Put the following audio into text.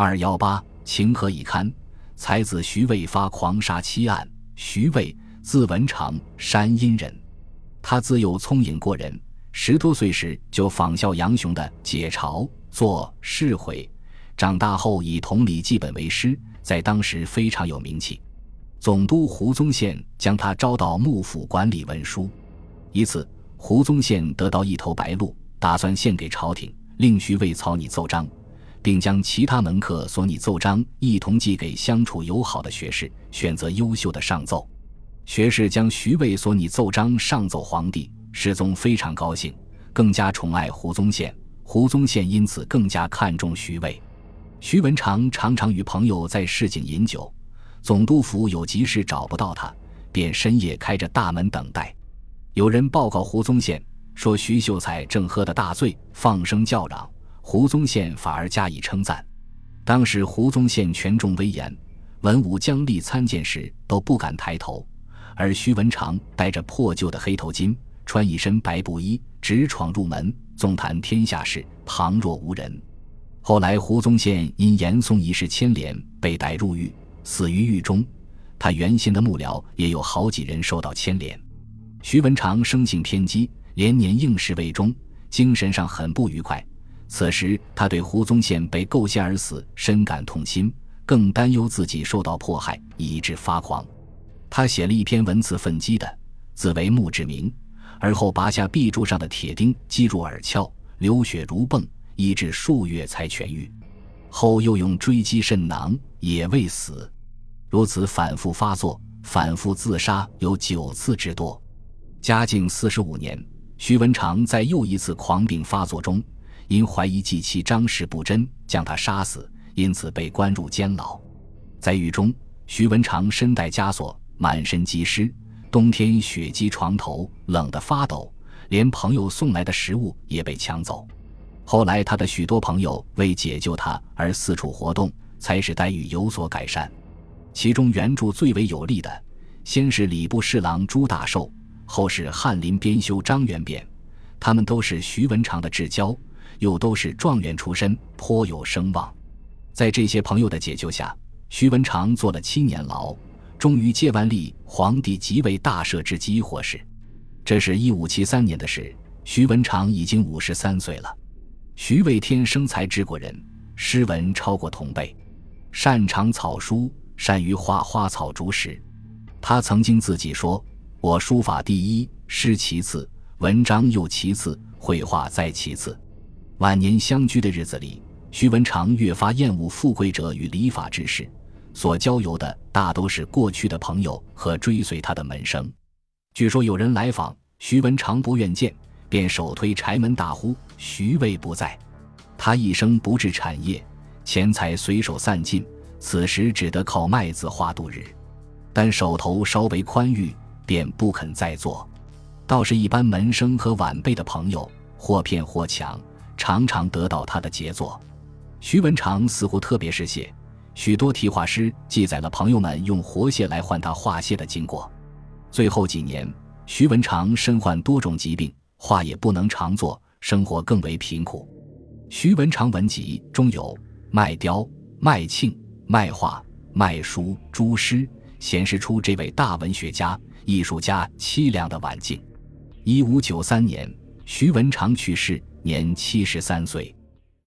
二幺八，情何以堪？才子徐渭发狂杀妻案。徐渭，字文长，山阴人。他自幼聪颖过人，十多岁时就仿效杨雄的《解嘲》作《释悔》，长大后以同礼记本为师，在当时非常有名气。总督胡宗宪将他招到幕府管理文书。一次，胡宗宪得到一头白鹿，打算献给朝廷，令徐渭草拟奏章，并将其他门客所拟奏章一同寄给相处友好的学士，选择优秀的上奏。学士将徐渭所拟奏章上奏皇帝，世宗非常高兴，更加宠爱胡宗宪。胡宗宪因此更加看重徐渭。徐文长常常与朋友在市井饮酒。总督府有急事找不到他，便深夜开着大门等待。有人报告胡宗宪说，徐秀才正喝得大醉，放声叫嚷。胡宗宪反而加以称赞。当时胡宗宪权重威严，文武将吏参见时都不敢抬头，而徐文长戴着破旧的黑头巾，穿一身白布衣，直闯入门，纵谈天下事，旁若无人。后来胡宗宪因严嵩一事牵连，被逮入狱。死于狱中，他原先的幕僚也有好几人受到牵连。徐文长生性偏激，连年应试未中，精神上很不愉快。此时，他对胡宗宪被构陷而死深感痛心，更担忧自己受到迫害，以致发狂。他写了一篇文字愤激的，字为墓志铭，而后拔下壁柱上的铁钉，击入耳窍，流血如迸，医治数月才痊愈。后又用锥击肾囊，也未死。如此反复发作，反复自杀有九次之多。嘉靖四十五年，徐文长在又一次狂病发作中，因怀疑继妻张氏不贞，将他杀死，因此被关入监牢。在狱中，徐文长身带枷锁，满身积湿，冬天雪积床头，冷得发抖，连朋友送来的食物也被抢走。后来，他的许多朋友为解救他而四处活动，才使待遇有所改善。其中援助最为有力的，先是礼部侍郎朱大寿，后是翰林编修张元扁，他们都是徐文长的至交，又都是状元出身，颇有声望。在这些朋友的解救下，徐文长坐了七年牢，终于借万历皇帝即位大赦之机获释。这是一五七三年的事，徐文长已经五十三岁了。徐渭天生才治国人，诗文超过同辈，擅长草书。善于画花草竹石，他曾经自己说：“我书法第一，诗其次，文章又其次，绘画再其次。”晚年相居的日子里，徐文长越发厌恶富贵者与礼法之士，所交游的大都是过去的朋友和追随他的门生。据说有人来访，徐文长不愿见，便手推柴门大呼：“徐渭不在。”他一生不置产业，钱财随手散尽。此时只得靠卖字画度日，但手头稍微宽裕，便不肯再做。倒是一般门生和晚辈的朋友，或骗或抢，常常得到他的杰作。徐文长似乎特别是蟹，许多题画诗记载了朋友们用活蟹来换他画蟹的经过。最后几年，徐文长身患多种疾病，画也不能常作，生活更为贫苦。徐文长文集中有卖雕、卖磬。卖画、卖书、诸诗，显示出这位大文学家、艺术家凄凉的晚境。一五九三年，徐文长去世，年七十三岁。